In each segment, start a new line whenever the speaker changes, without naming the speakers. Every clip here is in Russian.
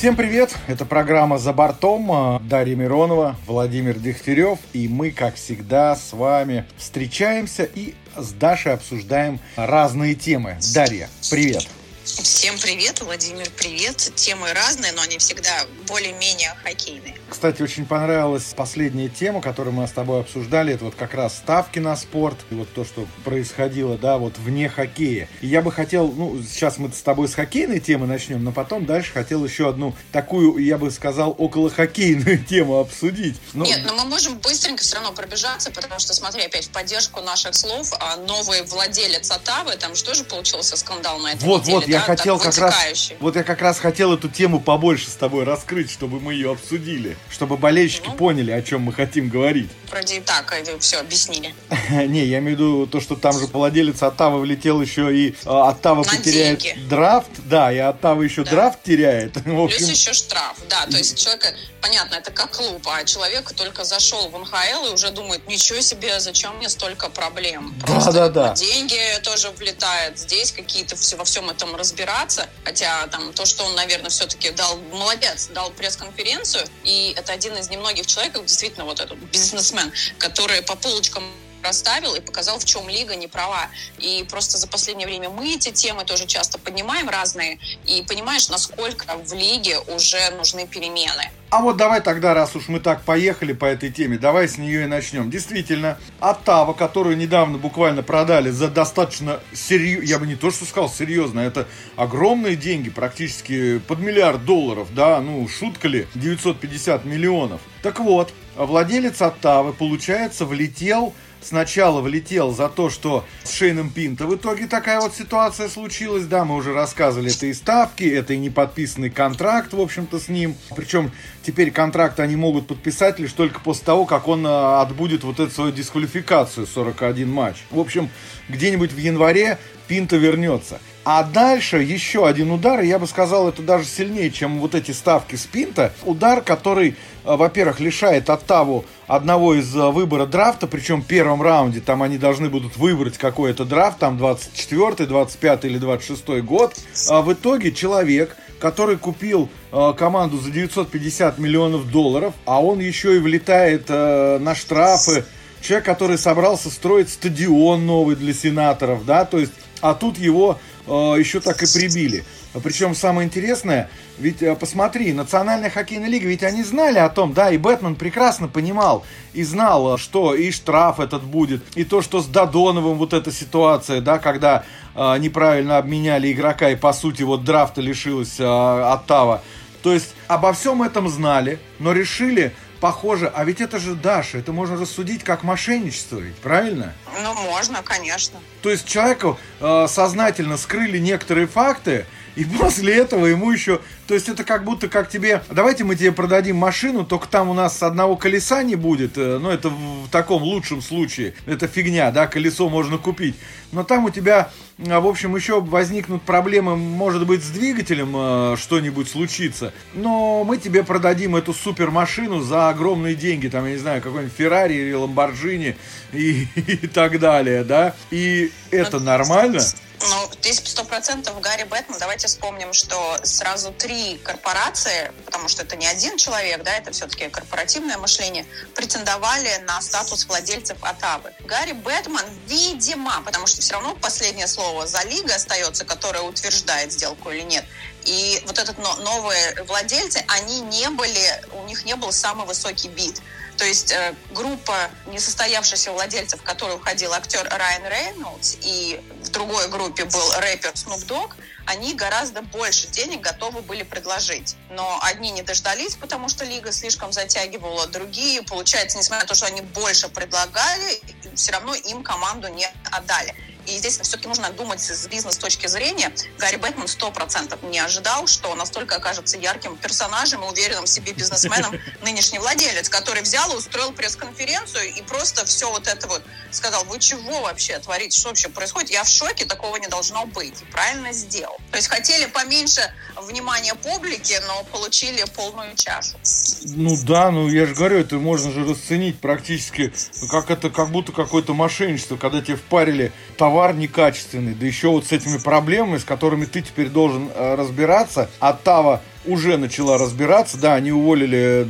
Всем привет! Это программа «За бортом». Дарья Миронова, Владимир Дегтярев. И мы, как всегда, с вами встречаемся и с Дашей обсуждаем разные темы. Дарья, привет!
Всем привет, Владимир, привет. Темы разные, но они всегда более-менее хоккейные.
Кстати, очень понравилась последняя тема, которую мы с тобой обсуждали. Это вот как раз ставки на спорт. И вот то, что происходило, да, вот вне хоккея. И я бы хотел, ну, сейчас мы с тобой с хоккейной темы начнем, но потом дальше хотел еще одну такую, я бы сказал, около хоккейную тему обсудить.
Ну, Нет, но мы можем быстренько все равно пробежаться, потому что, смотри, опять в поддержку наших слов, а новый владелец Атавы, там же тоже получился скандал на этой
вот,
неделе,
Вот, я хотел как раз, вот я как раз хотел эту тему побольше с тобой раскрыть, чтобы мы ее обсудили чтобы болельщики ну, поняли, о чем мы хотим говорить.
Вроде и так все объяснили.
Не, я имею в виду то, что там же владелец Оттавы влетел еще и а, Оттава потеряет драфт. Да, и Оттава еще драфт теряет.
Плюс еще штраф, да. То есть человека, понятно, это как клуб, а человек только зашел в НХЛ и уже думает, ничего себе, зачем мне столько проблем?
Да, да, да.
деньги тоже влетают. Здесь какие-то все, во всем этом разбираться. Хотя там то, что он, наверное, все-таки дал, молодец, дал пресс-конференцию, и это один из немногих человек, действительно, вот этот бизнесмен, который по полочкам расставил и показал, в чем лига не права. И просто за последнее время мы эти темы тоже часто поднимаем разные, и понимаешь, насколько в лиге уже нужны перемены.
А вот давай тогда, раз уж мы так поехали по этой теме, давай с нее и начнем. Действительно, Оттава, которую недавно буквально продали за достаточно серьезно, я бы не то что сказал серьезно, это огромные деньги, практически под миллиард долларов, да, ну шутка ли, 950 миллионов. Так вот, владелец Оттавы, получается, влетел сначала влетел за то, что с Шейном Пинто в итоге такая вот ситуация случилась. Да, мы уже рассказывали, это и ставки, это и неподписанный контракт, в общем-то, с ним. Причем теперь контракт они могут подписать лишь только после того, как он а, отбудет вот эту свою дисквалификацию 41 матч. В общем, где-нибудь в январе Пинто вернется. А дальше еще один удар, и я бы сказал, это даже сильнее, чем вот эти ставки спинта. Удар, который, во-первых, лишает Оттаву одного из э, выбора драфта, причем в первом раунде там они должны будут выбрать какой-то драфт, там 24 25 или 26 год. А в итоге человек, который купил э, команду за 950 миллионов долларов, а он еще и влетает э, на штрафы, человек, который собрался строить стадион новый для сенаторов, да, то есть, а тут его Э, еще так и прибили. Причем самое интересное, ведь э, посмотри, Национальная хоккейная лига, ведь они знали о том, да, и Бэтмен прекрасно понимал и знал, что и штраф этот будет, и то, что с Додоновым вот эта ситуация, да, когда э, неправильно обменяли игрока и по сути вот драфта лишилась э, Оттава. То есть обо всем этом знали, но решили похоже, а ведь это же Даша, это можно рассудить как мошенничество, ведь, правильно?
Ну, можно, конечно.
То есть человеку э, сознательно скрыли некоторые факты, и после этого ему еще... То есть это как будто как тебе... Давайте мы тебе продадим машину, только там у нас одного колеса не будет. Э, ну, это в таком лучшем случае. Это фигня, да, колесо можно купить. Но там у тебя, э, в общем, еще возникнут проблемы, может быть, с двигателем э, что-нибудь случится. Но мы тебе продадим эту супермашину за огромные деньги. Там, я не знаю, какой-нибудь Феррари или Ламборджини и, и так далее, да. И это нормально.
Ну, здесь сто процентов Гарри Бэтмен. Давайте вспомним, что сразу три корпорации, потому что это не один человек, да, это все-таки корпоративное мышление, претендовали на статус владельцев Атавы. Гарри Бэтмен, видимо, потому что все равно последнее слово за лигой остается, которая утверждает сделку или нет. И вот этот новые владельцы, они не были, у них не был самый высокий бит. То есть э, группа несостоявшихся владельцев, в которой уходил актер Райан Рейнольдс, и в другой группе был рэпер Snoop Dogg, они гораздо больше денег готовы были предложить. Но одни не дождались, потому что лига слишком затягивала, другие, получается, несмотря на то, что они больше предлагали, все равно им команду не отдали. И здесь все-таки нужно думать с бизнес точки зрения. Гарри Бэтмен сто процентов не ожидал, что настолько окажется ярким персонажем и уверенным в себе бизнесменом нынешний владелец, который взял и устроил пресс-конференцию и просто все вот это вот сказал, вы чего вообще творите, что вообще происходит? Я в шоке, такого не должно быть. правильно сделал. То есть хотели поменьше внимания публики, но получили полную чашу.
Ну да, ну я же говорю, это можно же расценить практически, как это, как будто какое-то мошенничество, когда тебе впарили товар некачественный, да еще вот с этими проблемами, с которыми ты теперь должен э, разбираться. А Тава уже начала разбираться. Да, они уволили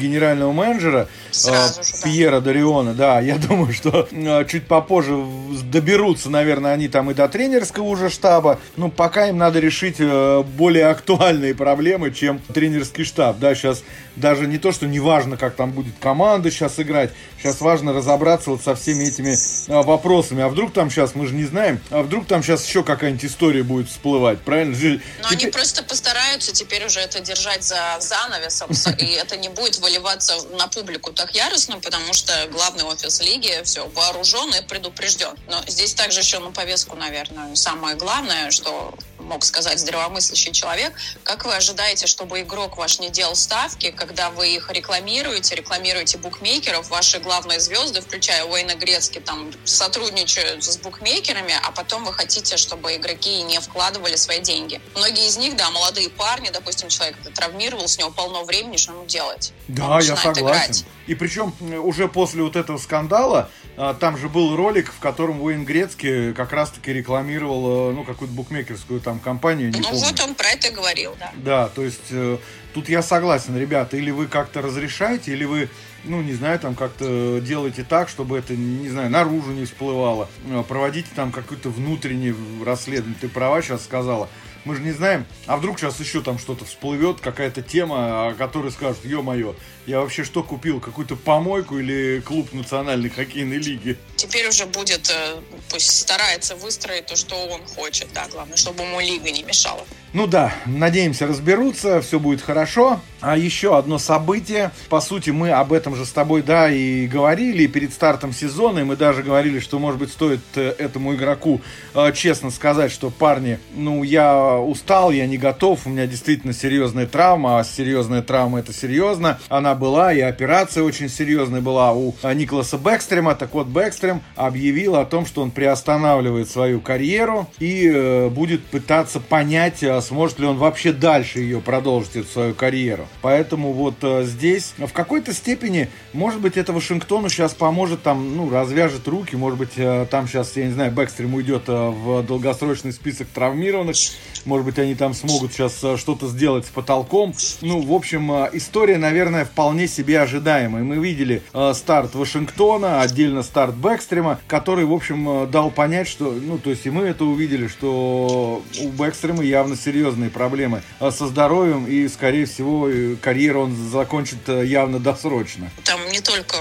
генерального менеджера
Сразу
э,
же, да.
Пьера Дариона. Да, я думаю, что э, чуть попозже доберутся, наверное, они там и до тренерского уже штаба. Ну, пока им надо решить э, более актуальные проблемы, чем тренерский штаб. Да, сейчас даже не то, что не важно, как там будет команда сейчас играть. Сейчас важно разобраться вот со всеми этими э, вопросами. А вдруг там сейчас, мы же не знаем, а вдруг там сейчас еще какая-нибудь история будет всплывать, правильно?
Но они
теперь-
просто постараются теперь уже это держать за занавесом, и это не будет выливаться на публику так яростно, потому что главный офис лиги все вооружен и предупрежден. Но здесь также еще на повестку, наверное, самое главное, что мог сказать здравомыслящий человек, как вы ожидаете, чтобы игрок ваш не делал ставки, когда вы их рекламируете, рекламируете букмекеров, ваши главные звезды, включая Уэйна Грецки, там сотрудничают с букмекерами, а потом вы хотите, чтобы игроки не вкладывали свои деньги. Многие из них, да, молодые парни, допустим, человек травмировался, у него полно времени, что ему делать?
Да,
Он
я согласен.
играть.
И причем э, уже после вот этого скандала, а, там же был ролик, в котором Уэйн Грецкий как раз-таки рекламировал, э, ну, какую-то букмекерскую там компанию, не
Ну
помню.
вот он про это говорил, да.
Да, то есть э, тут я согласен, ребята, или вы как-то разрешаете, или вы, ну, не знаю, там как-то делаете так, чтобы это, не знаю, наружу не всплывало. Э, Проводите там какое-то внутреннее расследование. Ты права сейчас сказала. Мы же не знаем, а вдруг сейчас еще там что-то всплывет, какая-то тема, о которой скажут, ё-моё, я вообще что купил, какую-то помойку или клуб национальной хоккейной лиги?
Теперь уже будет, э, пусть старается выстроить то, что он хочет, да, главное, чтобы ему лига не мешала.
Ну да, надеемся разберутся, все будет хорошо. А еще одно событие. По сути, мы об этом же с тобой, да, и говорили перед стартом сезона. И мы даже говорили, что, может быть, стоит э, этому игроку э, честно сказать, что, парни, ну, я устал, я не готов, у меня действительно серьезная травма, а серьезная травма это серьезно. Она была, и операция очень серьезная была у э, Николаса Бэкстрема. Так вот, Бэкстрем объявил о том, что он приостанавливает свою карьеру и э, будет пытаться понять, а сможет ли он вообще дальше ее продолжить, эту свою карьеру. Поэтому вот э, здесь в какой-то степени, может быть, это Вашингтону сейчас поможет, там, ну, развяжет руки, может быть, э, там сейчас, я не знаю, Бэкстрем уйдет э, в долгосрочный список травмированных, может быть, они там смогут сейчас э, что-то сделать с потолком. Ну, в общем, э, история, наверное, вполне себе ожидаемая. Мы видели э, старт Вашингтона, отдельно старт Бэкстрема, который, в общем, э, дал понять, что, ну, то есть и мы это увидели, что у Бэкстрема явно серьезные проблемы э, со здоровьем, и, скорее всего, карьеру он закончит э, явно досрочно.
Там не только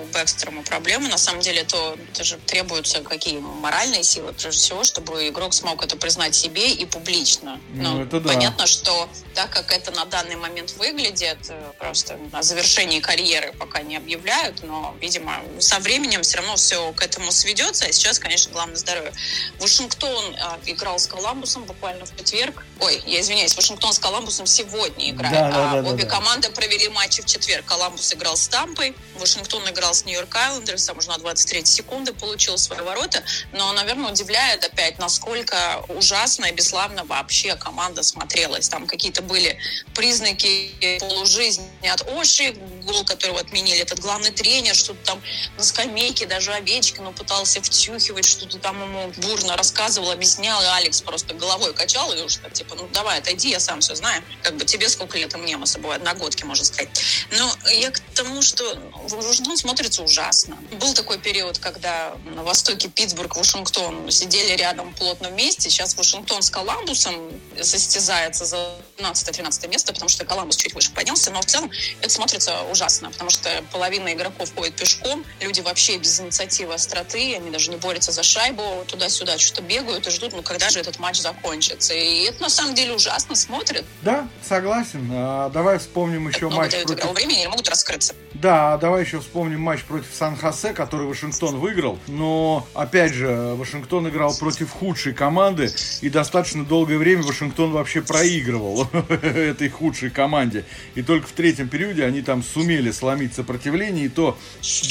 у Бэкстрома проблемы, на самом деле то это же требуются какие моральные силы, прежде всего, чтобы игрок смог это признать себе и публично.
Ну,
Ну,
это да.
понятно, что так как это на данный момент выглядит, э, просто о завершении карьеры пока не объявляют, но, видимо, со временем все равно все к этому сведется, а сейчас, конечно, главное здоровье. Вашингтон а, играл с Коламбусом буквально в четверг. Ой, я извиняюсь, Вашингтон с Коламбусом сегодня играет,
Да, да,
а
да,
обе
да.
команды провели матчи в четверг. Коламбус играл с Тампой, Вашингтон играл с Нью-Йорк Айлендерсом, уже на 23 секунды получил свои ворота. Но, наверное, удивляет опять, насколько ужасно и бесславно вообще команда смотрелась. Там какие-то были признаки полужизни от Оши, гол, которого отменили, этот главный тренер, что-то там на скамейке, даже Овечкину пытался втюхивать, что-то там ему бурно рассказывал, объяснял, и Алекс просто головой качал, и уж так, типа, ну давай, отойди, я сам все знаю. Как бы тебе сколько лет, а мне мы с собой одногодки, можно сказать. Но я к тому, что Вашингтон смотрится ужасно. Был такой период, когда на востоке Питтсбург, Вашингтон сидели рядом плотно вместе. Сейчас Вашингтон с Коламбусом состязается за 12-13 место, потому что Коламбус чуть выше поднялся. Но в целом это смотрится ужасно, потому что половина игроков ходит пешком, люди вообще без инициативы остроты, они даже не борются за шайбу, туда-сюда что-то бегают и ждут, ну когда же этот матч закончится. И это на самом деле ужасно смотрит.
Да, согласен. А, давай вспомним еще
Много
матч
дают
против...
времени, могут раскрыться.
Да, давай еще вспомним матч против Сан-Хосе, который Вашингтон выиграл. Но, опять же, Вашингтон играл против худшей команды, и достаточно долгое время Вашингтон вообще проигрывал этой худшей команде. И только в третьем периоде они там сумели сломить сопротивление, и то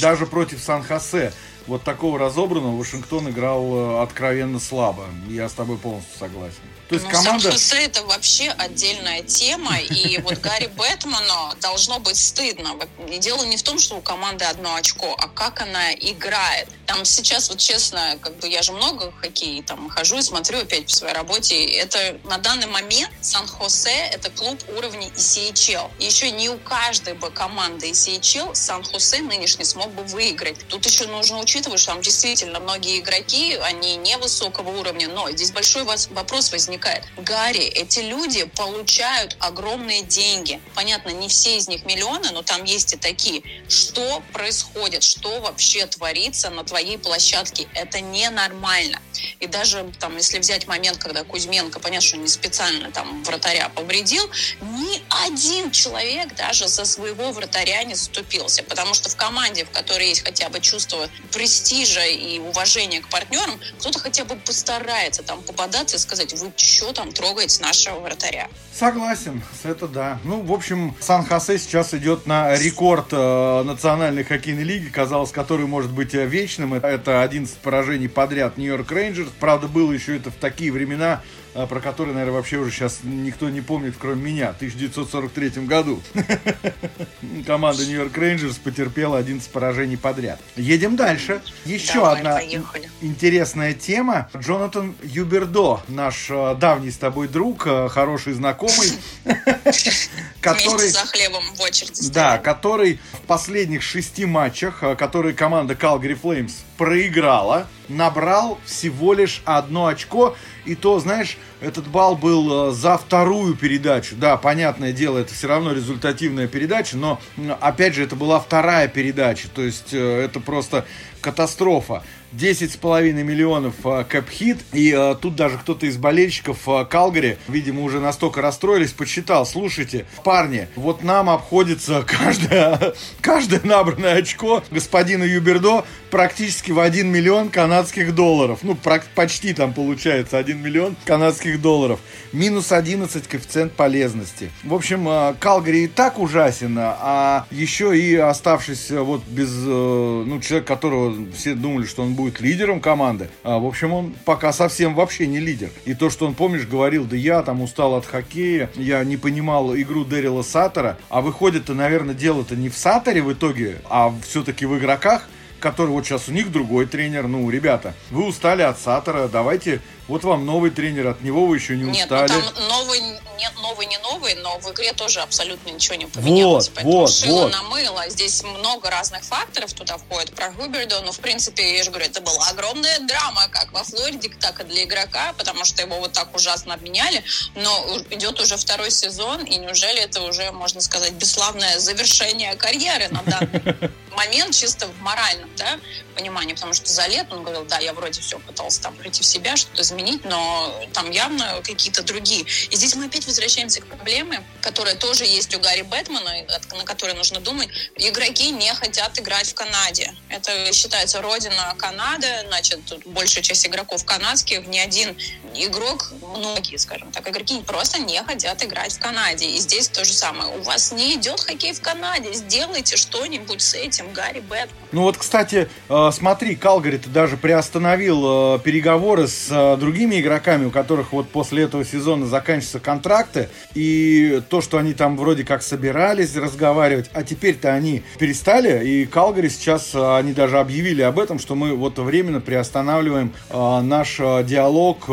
даже против Сан-Хосе вот такого разобранного Вашингтон играл э, откровенно слабо. Я с тобой полностью согласен.
То есть ну, команда... Сан-Хосе это вообще отдельная тема, и вот Гарри Бэтмену должно быть стыдно. И дело не в том, что у команды одно очко, а как она играет. Там сейчас, вот честно, как бы я же много хоккей там хожу и смотрю опять по своей работе. Это на данный момент Сан-Хосе это клуб уровня ECHL. И еще не у каждой бы команды ECHL Сан-Хосе нынешний смог бы выиграть. Тут еще нужно учитывать, что там действительно многие игроки, они невысокого уровня, но здесь большой вопрос возникает. Гарри, эти люди получают огромные деньги. Понятно, не все из них миллионы, но там есть и такие. Что происходит? Что вообще творится на твоей площадке? Это ненормально. И даже там, если взять момент, когда Кузьменко, понятно, что не специально там вратаря повредил, ни один человек даже за своего вратаря не заступился. Потому что в команде, в которой есть хотя бы чувство престижа и уважения к партнерам, кто-то хотя бы постарается там попадаться и сказать, вы что там трогать нашего вратаря.
Согласен, это да. Ну, в общем, Сан-Хосе сейчас идет на рекорд э, национальной хоккейной лиги, казалось, который может быть э, вечным. Это 11 поражений подряд Нью-Йорк Рейнджерс. Правда, было еще это в такие времена, про который, наверное, вообще уже сейчас никто не помнит, кроме меня, в 1943 году. Команда Нью-Йорк Рейнджерс потерпела 11 поражений подряд. Едем дальше. Еще Давай, одна поехали. интересная тема. Джонатан Юбердо, наш а, давний с тобой друг, а, хороший знакомый,
который... за хлебом в очереди
Да, который в последних шести матчах, которые команда Calgary Flames проиграла, набрал всего лишь одно очко. И то, знаешь, этот балл был э, за вторую передачу. Да, понятное дело, это все равно результативная передача, но, опять же, это была вторая передача. То есть э, это просто катастрофа. 10,5 миллионов э, кэп-хит. И э, тут даже кто-то из болельщиков э, Калгари, видимо, уже настолько расстроились, подсчитал. Слушайте, парни, вот нам обходится каждое, каждое набранное очко господина Юбердо практически в 1 миллион канадских долларов. Ну, почти там получается 1 миллион канадских долларов. Минус 11 коэффициент полезности. В общем, э, Калгари и так ужасен, а еще и оставшись вот без, ну, человек, которого все думали, что он будет лидером команды. А, в общем, он пока совсем вообще не лидер. И то, что он, помнишь, говорил, да я там устал от хоккея, я не понимал игру Дэрила Саттера, а выходит-то, наверное, дело-то не в Саттере в итоге, а все-таки в игроках, который вот сейчас у них другой тренер. Ну, ребята, вы устали от Саттера, давайте вот вам новый тренер, от него вы еще не устали.
Нет, ну там новый, нет, новый не новый, но в игре тоже абсолютно ничего не поменялось. Вот, Поэтому вот, шило вот. на мыло. Здесь много разных факторов туда входит. Про Губердо, ну, в принципе, я же говорю, это была огромная драма, как во Флориде, так и для игрока, потому что его вот так ужасно обменяли. Но идет уже второй сезон, и неужели это уже, можно сказать, бесславное завершение карьеры на данный момент, чисто в моральном да, понимании? Потому что за лет он говорил, да, я вроде все пытался там прийти в себя, что-то изменить но там явно какие-то другие. И здесь мы опять возвращаемся к проблеме, которая тоже есть у Гарри Бэтмена, на которой нужно думать. Игроки не хотят играть в Канаде. Это считается родина Канады, значит, тут большая часть игроков канадских, ни один игрок, многие, скажем так, игроки просто не хотят играть в Канаде. И здесь то же самое. У вас не идет хоккей в Канаде, сделайте что-нибудь с этим, Гарри Бэтмен.
Ну вот, кстати, э, смотри, Калгари-то даже приостановил э, переговоры с э, другими игроками, у которых вот после этого сезона заканчиваются контракты, и то, что они там вроде как собирались разговаривать, а теперь-то они перестали, и Калгари сейчас, они даже объявили об этом, что мы вот временно приостанавливаем наш диалог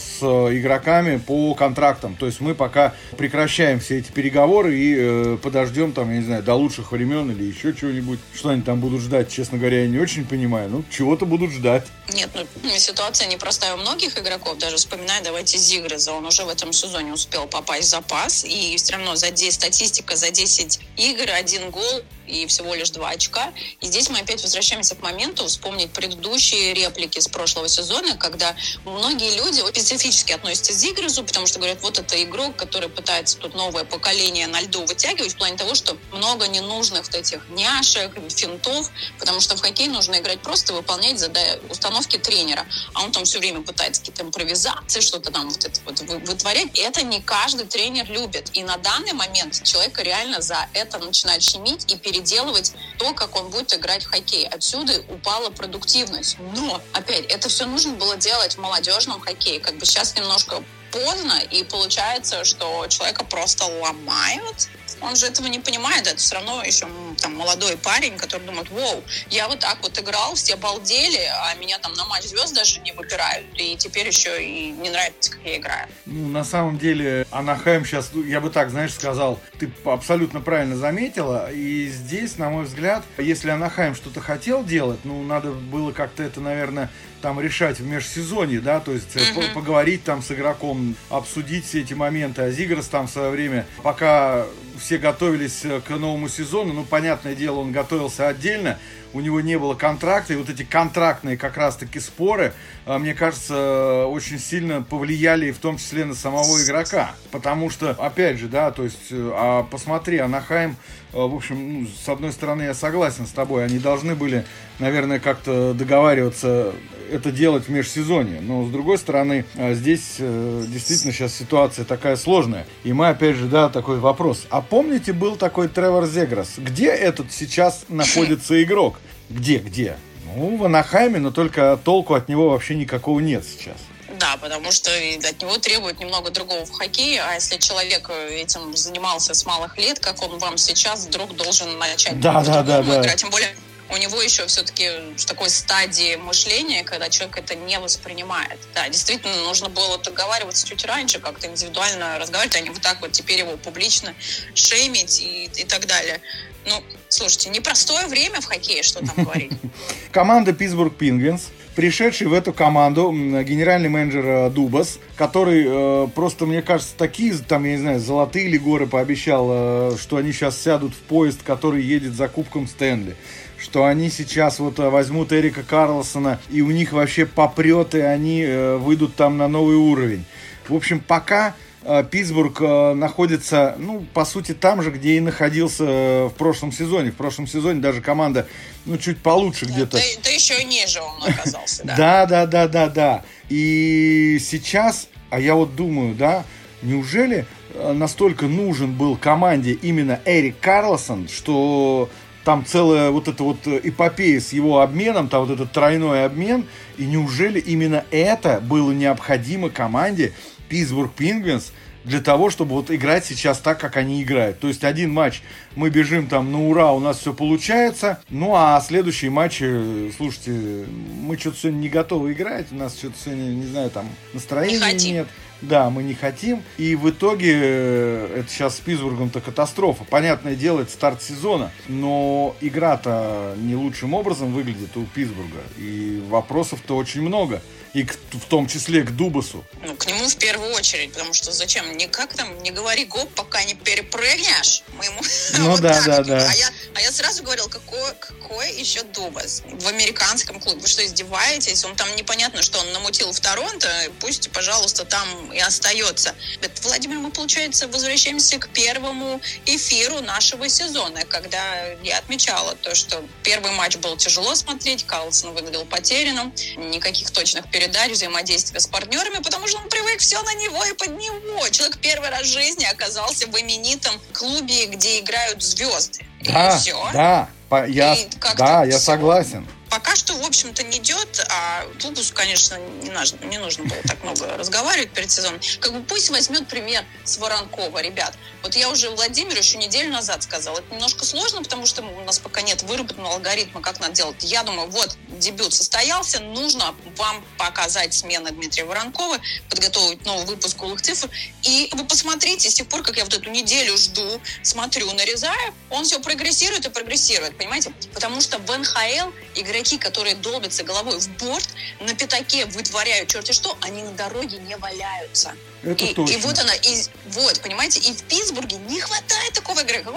с игроками по контрактам, то есть мы пока прекращаем все эти переговоры и подождем там, я не знаю, до лучших времен или еще чего-нибудь, что они там будут ждать, честно говоря, я не очень понимаю, ну, чего-то будут ждать.
Нет, ну, ситуация непростая у многих игроков, даже вспоминая, давайте Зигреза, он уже в этом сезоне успел попасть в запас, и все равно за 10, статистика за 10 игр, один гол, и всего лишь два очка. И здесь мы опять возвращаемся к моменту вспомнить предыдущие реплики с прошлого сезона, когда многие люди специфически относятся к Зигрезу, потому что говорят, вот это игрок, который пытается тут новое поколение на льду вытягивать в плане того, что много ненужных вот этих няшек, финтов, потому что в хоккей нужно играть просто, выполнять задания, установки тренера. А он там все время пытается какие-то импровизации, что-то там вот это вот вытворять. И это не каждый тренер любит. И на данный момент человека реально за это начинает щемить и перед переделывать то, как он будет играть в хоккей. Отсюда упала продуктивность. Но, опять, это все нужно было делать в молодежном хоккее. Как бы сейчас немножко поздно, и получается, что человека просто ломают, он же этого не понимает, это все равно еще там молодой парень, который думает, вау, я вот так вот играл, все балдели, а меня там на матч звезд даже не выбирают, и теперь еще и не нравится, как я играю.
Ну, на самом деле, Анахайм сейчас, ну, я бы так, знаешь, сказал, ты абсолютно правильно заметила, и здесь, на мой взгляд, если Анахайм что-то хотел делать, ну, надо было как-то это, наверное, там решать в межсезонье, да, то есть uh-huh. поговорить там с игроком, обсудить все эти моменты. А Зиграс там в свое время, пока все готовились э, к новому сезону, ну, понятное дело, он готовился отдельно, у него не было контракта, и вот эти контрактные как раз-таки споры, э, мне кажется, очень сильно повлияли в том числе на самого игрока. Потому что, опять же, да, то есть, э, а посмотри, Анахайм Э, в общем, ну, с одной стороны, я согласен с тобой, они должны были, наверное, как-то договариваться это делать в межсезонье. Но с другой стороны, э, здесь э, действительно сейчас ситуация такая сложная. И мы, опять же, да, такой вопрос. А помните, был такой Тревор Зеграс? Где этот сейчас находится игрок? Где, где? Ну, в Анахайме, но только толку от него вообще никакого нет сейчас.
Да, потому что от него требуют немного другого в хоккее, а если человек этим занимался с малых лет, как он вам сейчас вдруг должен начать
да, да, да, да.
играть, тем более у него еще все-таки в такой стадии мышления, когда человек это не воспринимает. Да, действительно, нужно было договариваться чуть раньше, как-то индивидуально разговаривать, а не вот так вот теперь его публично шеймить и, и так далее. Ну, слушайте, непростое время в хоккее, что там говорить.
Команда Питтсбург Пингвинс пришедший в эту команду генеральный менеджер э, Дубас, который э, просто, мне кажется, такие, там, я не знаю, золотые ли горы пообещал, э, что они сейчас сядут в поезд, который едет за Кубком Стэнли что они сейчас вот э, возьмут Эрика Карлсона, и у них вообще попрет, и они э, выйдут там на новый уровень. В общем, пока Э, Питтсбург находится, ну, по сути, там же, где и находился в прошлом сезоне. В прошлом сезоне даже команда, ну, чуть получше где-то.
Да, да еще ниже он оказался, да.
Да, да, да, да, да. И сейчас, а я вот думаю, да, неужели настолько нужен был команде именно Эрик Карлсон, что там целая вот эта вот эпопея с его обменом, там вот этот тройной обмен, и неужели именно это было необходимо команде, Питтсбург Пингвинс для того, чтобы вот играть сейчас так, как они играют. То есть один матч мы бежим там на ура, у нас все получается. Ну а следующие матчи, слушайте, мы что-то сегодня не готовы играть, у нас что-то сегодня, не знаю, там настроения не нет. Да, мы не хотим. И в итоге э, это сейчас с Питтсбургом-то катастрофа. Понятное дело, это старт сезона. Но игра-то не лучшим образом выглядит у Питтсбурга. И вопросов-то очень много и к, в том числе к Дубасу.
Ну, к нему в первую очередь, потому что зачем? Никак там, не говори гоп, пока не перепрыгнешь. Мы ему...
Ну вот да, да, да.
А я, а я сразу говорил, какой, какой еще Дубас в американском клубе? Вы что, издеваетесь? Он там непонятно, что он намутил в Торонто, пусть, пожалуйста, там и остается. Владимир, мы, получается, возвращаемся к первому эфиру нашего сезона, когда я отмечала то, что первый матч был тяжело смотреть, Карлсон выглядел потерянным, никаких точных передач взаимодействия с партнерами, потому что он привык все на него и под него. Человек первый раз в жизни оказался в именитом клубе, где играют звезды.
Да, и все. да, я, да, я согласен
пока что, в общем-то, не идет, а Тубусу, конечно, не нужно, не нужно было так много разговаривать перед сезоном. Как бы пусть возьмет пример с Воронкова, ребят. Вот я уже Владимиру еще неделю назад сказала, это немножко сложно, потому что у нас пока нет выработанного алгоритма, как надо делать. Я думаю, вот, дебют состоялся, нужно вам показать смены Дмитрия Воронкова, подготовить новый выпуск голых цифр, и вы посмотрите, с тех пор, как я вот эту неделю жду, смотрю, нарезаю, он все прогрессирует и прогрессирует, понимаете? Потому что в НХЛ игроки игроки, которые долбятся головой в борт, на пятаке вытворяют черти что, они на дороге не валяются.
Это
и,
точно.
и вот она, и, вот, понимаете, и в Питтсбурге не хватает такого игрока,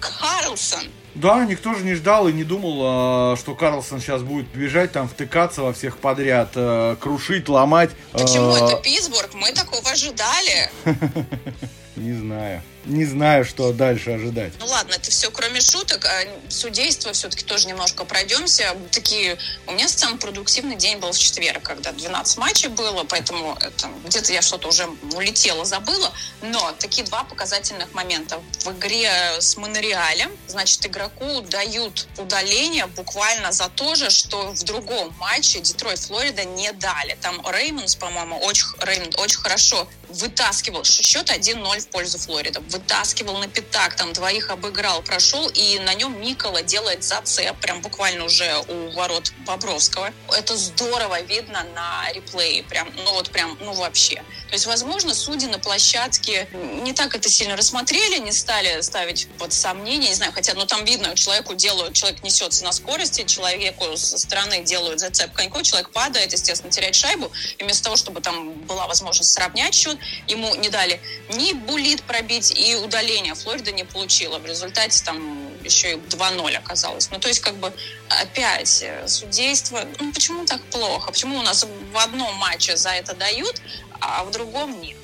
как Карлсон.
Да, никто же не ждал и не думал, а, что Карлсон сейчас будет бежать, там, втыкаться во всех подряд, а, крушить, ломать.
Почему а, это Питтсбург? Мы такого ожидали.
Не знаю не знаю, что дальше ожидать.
Ну ладно, это все кроме шуток. А судейство все-таки тоже немножко пройдемся. Такие, у меня самый продуктивный день был в четверг, когда 12 матчей было, поэтому это, где-то я что-то уже улетела, забыла. Но такие два показательных момента. В игре с Монреалем, значит, игроку дают удаление буквально за то же, что в другом матче Детройт Флорида не дали. Там Реймондс, по-моему, очень, Реймонд очень хорошо вытаскивал. Счет 1-0 в пользу Флорида. Вытаскивал на пятак, там двоих обыграл, прошел, и на нем Микола делает зацеп, прям буквально уже у ворот Бобровского. Это здорово видно на реплее, прям, ну вот прям, ну вообще. То есть, возможно, судьи на площадке не так это сильно рассмотрели, не стали ставить под сомнение, не знаю, хотя, ну там видно, человеку делают, человек несется на скорости, человеку со стороны делают зацеп конько, человек падает, естественно, теряет шайбу, и вместо того, чтобы там была возможность сравнять счет, ему не дали ни булит пробить, и удаление Флорида не получила. В результате там еще и 2-0 оказалось. Ну, то есть, как бы, опять, э, судейство, ну, почему так плохо? Почему у нас в одном матче за это дают, а в другом нет?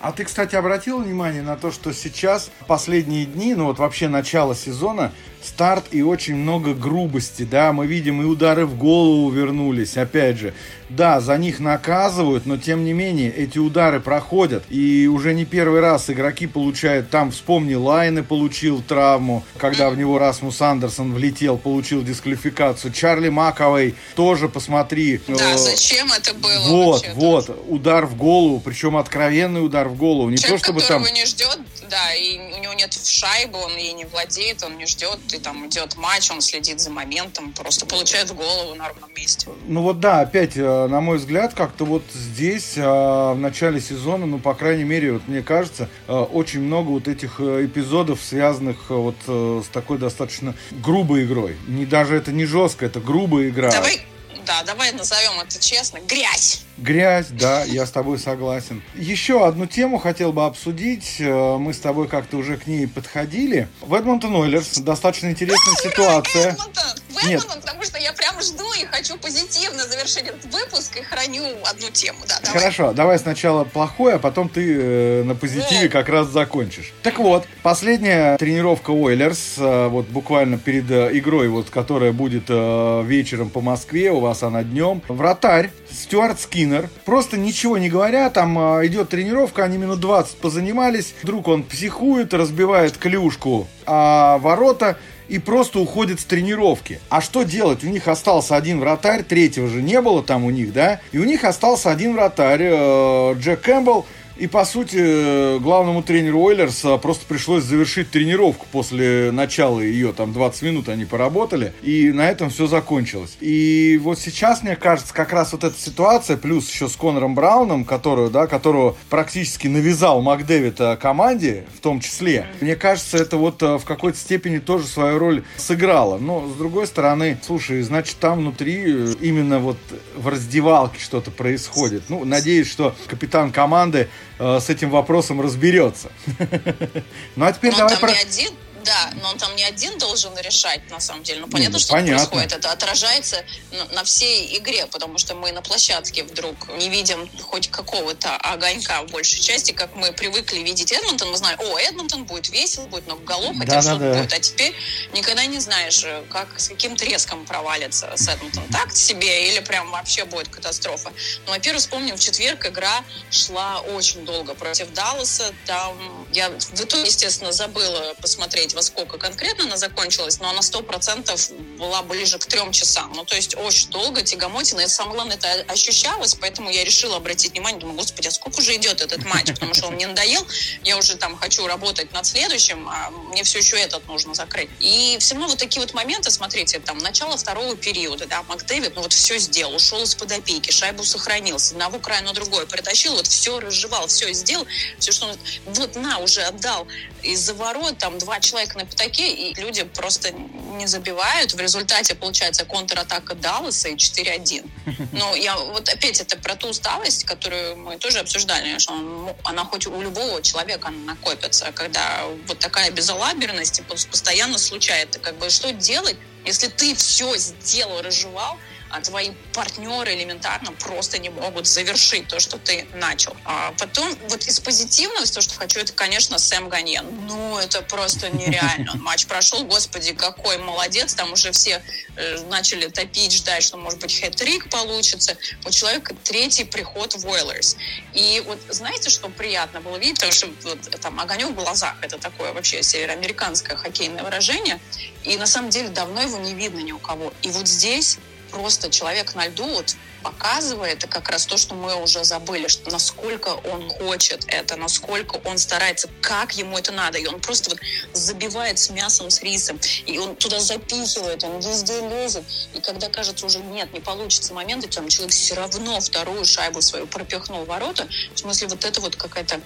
А ты, кстати, обратил внимание на то, что сейчас, последние дни, ну вот вообще начало сезона, старт и очень много грубости, да, мы видим и удары в голову вернулись, опять же. Да, за них наказывают, но тем не менее эти удары проходят. И уже не первый раз игроки получают, там вспомни, Лайны получил травму, когда в него Расмус Андерсон влетел, получил дисквалификацию. Чарли Маковой тоже, посмотри.
Да, э, зачем это было?
Вот, вот, тоже? удар в голову, причем откровенный удар в голову. Не
Человек,
то, чтобы там...
не ждет, да, и у него нет шайбы, он ей не владеет, он не ждет, и там идет матч, он следит за моментом, просто получает в голову на ровном месте.
Ну вот да, опять, э, на мой взгляд, как-то вот здесь э, в начале сезона, ну, по крайней мере, вот мне кажется, э, очень много вот этих эпизодов, связанных вот с такой достаточно грубой игрой. Не даже это не жестко, это грубая игра.
Давай, да, давай назовем это честно, грязь.
Грязь, да, я с тобой согласен. Еще одну тему хотел бы обсудить. Э, мы с тобой как-то уже к ней подходили. В Эдмонтон Ойлерс достаточно интересная ситуация.
Эдмонтон! В Нет. потому что я прям жду и хочу позитивно завершить этот выпуск и храню одну тему. Да,
давай. Хорошо, давай сначала плохое, а потом ты э, на позитиве Нет. как раз закончишь. Так вот, последняя тренировка Ойлерс, э, вот буквально перед э, игрой, вот, которая будет э, вечером по Москве, у вас она днем. Вратарь Стюарт Скиннер, просто ничего не говоря, там э, идет тренировка, они минут 20 позанимались, вдруг он психует, разбивает клюшку а ворота и просто уходит с тренировки. А что делать? У них остался один вратарь, третьего же не было там у них, да? И у них остался один вратарь, э, Джек Кэмпбелл, и, по сути, главному тренеру Ойлерса просто пришлось завершить тренировку после начала ее, там 20 минут они поработали, и на этом все закончилось. И вот сейчас, мне кажется, как раз вот эта ситуация, плюс еще с Конором Брауном, которую, да, которого практически навязал Макдэвид команде, в том числе, мне кажется, это вот э, в какой-то степени тоже свою роль сыграло. Но, с другой стороны, слушай, значит, там внутри э, именно вот в раздевалке что-то происходит. Ну, надеюсь, что капитан команды э, с этим вопросом разберется.
Ну а теперь давай про... один да, но он там не один должен решать, на самом деле. Ну, понятно, ну, что понятно. происходит. Это отражается на, всей игре, потому что мы на площадке вдруг не видим хоть какого-то огонька в большей части, как мы привыкли видеть Эдмонтон. Мы знаем, о, Эдмонтон будет весел, будет много голов, хотя да, что-то да. будет. А теперь никогда не знаешь, как с каким треском провалится с Эдмонтон. Так себе или прям вообще будет катастрофа. Ну, во-первых, вспомним, в четверг игра шла очень долго против Далласа. Там я в итоге, естественно, забыла посмотреть во сколько конкретно она закончилась, но она сто процентов была ближе к трем часам. Ну, то есть очень долго, тягомотина. И самое главное, это ощущалось, поэтому я решила обратить внимание, думаю, господи, а сколько уже идет этот матч? Потому что он мне надоел, я уже там хочу работать над следующим, а мне все еще этот нужно закрыть. И все равно вот такие вот моменты, смотрите, там, начало второго периода, да, МакДэвид, ну вот все сделал, ушел из-под опеки, шайбу сохранил, с одного края на другой притащил, вот все разжевал, все сделал, все, что он, вот на, уже отдал из-за ворот, там, два человека человек на пятаке, и люди просто не забивают. В результате получается контратака Далласа и 4-1. Но я вот опять это про ту усталость, которую мы тоже обсуждали, что он, она хоть у любого человека накопится, когда вот такая безалаберность постоянно случается. Как бы что делать, если ты все сделал, разжевал, а твои партнеры элементарно просто не могут завершить то, что ты начал. А потом вот из позитивного, то, что хочу, это, конечно, Сэм Ганьен. Ну, это просто нереально. Матч прошел, господи, какой молодец. Там уже все э, начали топить, ждать, что, может быть, хэт-трик получится. У человека третий приход в Oilers. И вот знаете, что приятно было видеть? Потому что вот, там огонек в глазах, это такое вообще североамериканское хоккейное выражение. И на самом деле давно его не видно ни у кого. И вот здесь просто человек на льду вот показывает как раз то, что мы уже забыли, что насколько он хочет это, насколько он старается, как ему это надо. И он просто вот забивает с мясом, с рисом, и он туда запихивает, он везде лезет. И когда кажется уже нет, не получится момента, там человек все равно вторую шайбу свою пропихнул в ворота. В смысле вот это вот какая-то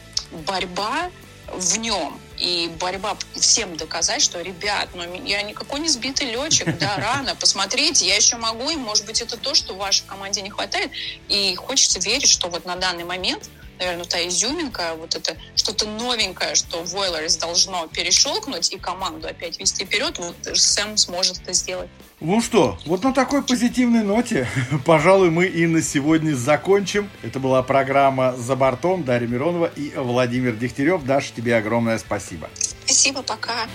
борьба в нем и борьба всем доказать, что, ребят, ну, я никакой не сбитый летчик, да, рано, посмотрите, я еще могу, и, может быть, это то, что вашей команде не хватает, и хочется верить, что вот на данный момент наверное, та изюминка, вот это что-то новенькое, что Войлерс должно перещелкнуть и команду опять вести вперед, вот Сэм сможет это сделать.
Ну что, вот на такой позитивной ноте, пожалуй, мы и на сегодня закончим. Это была программа «За бортом» Дарья Миронова и Владимир Дегтярев. Даша, тебе огромное спасибо.
Спасибо, пока.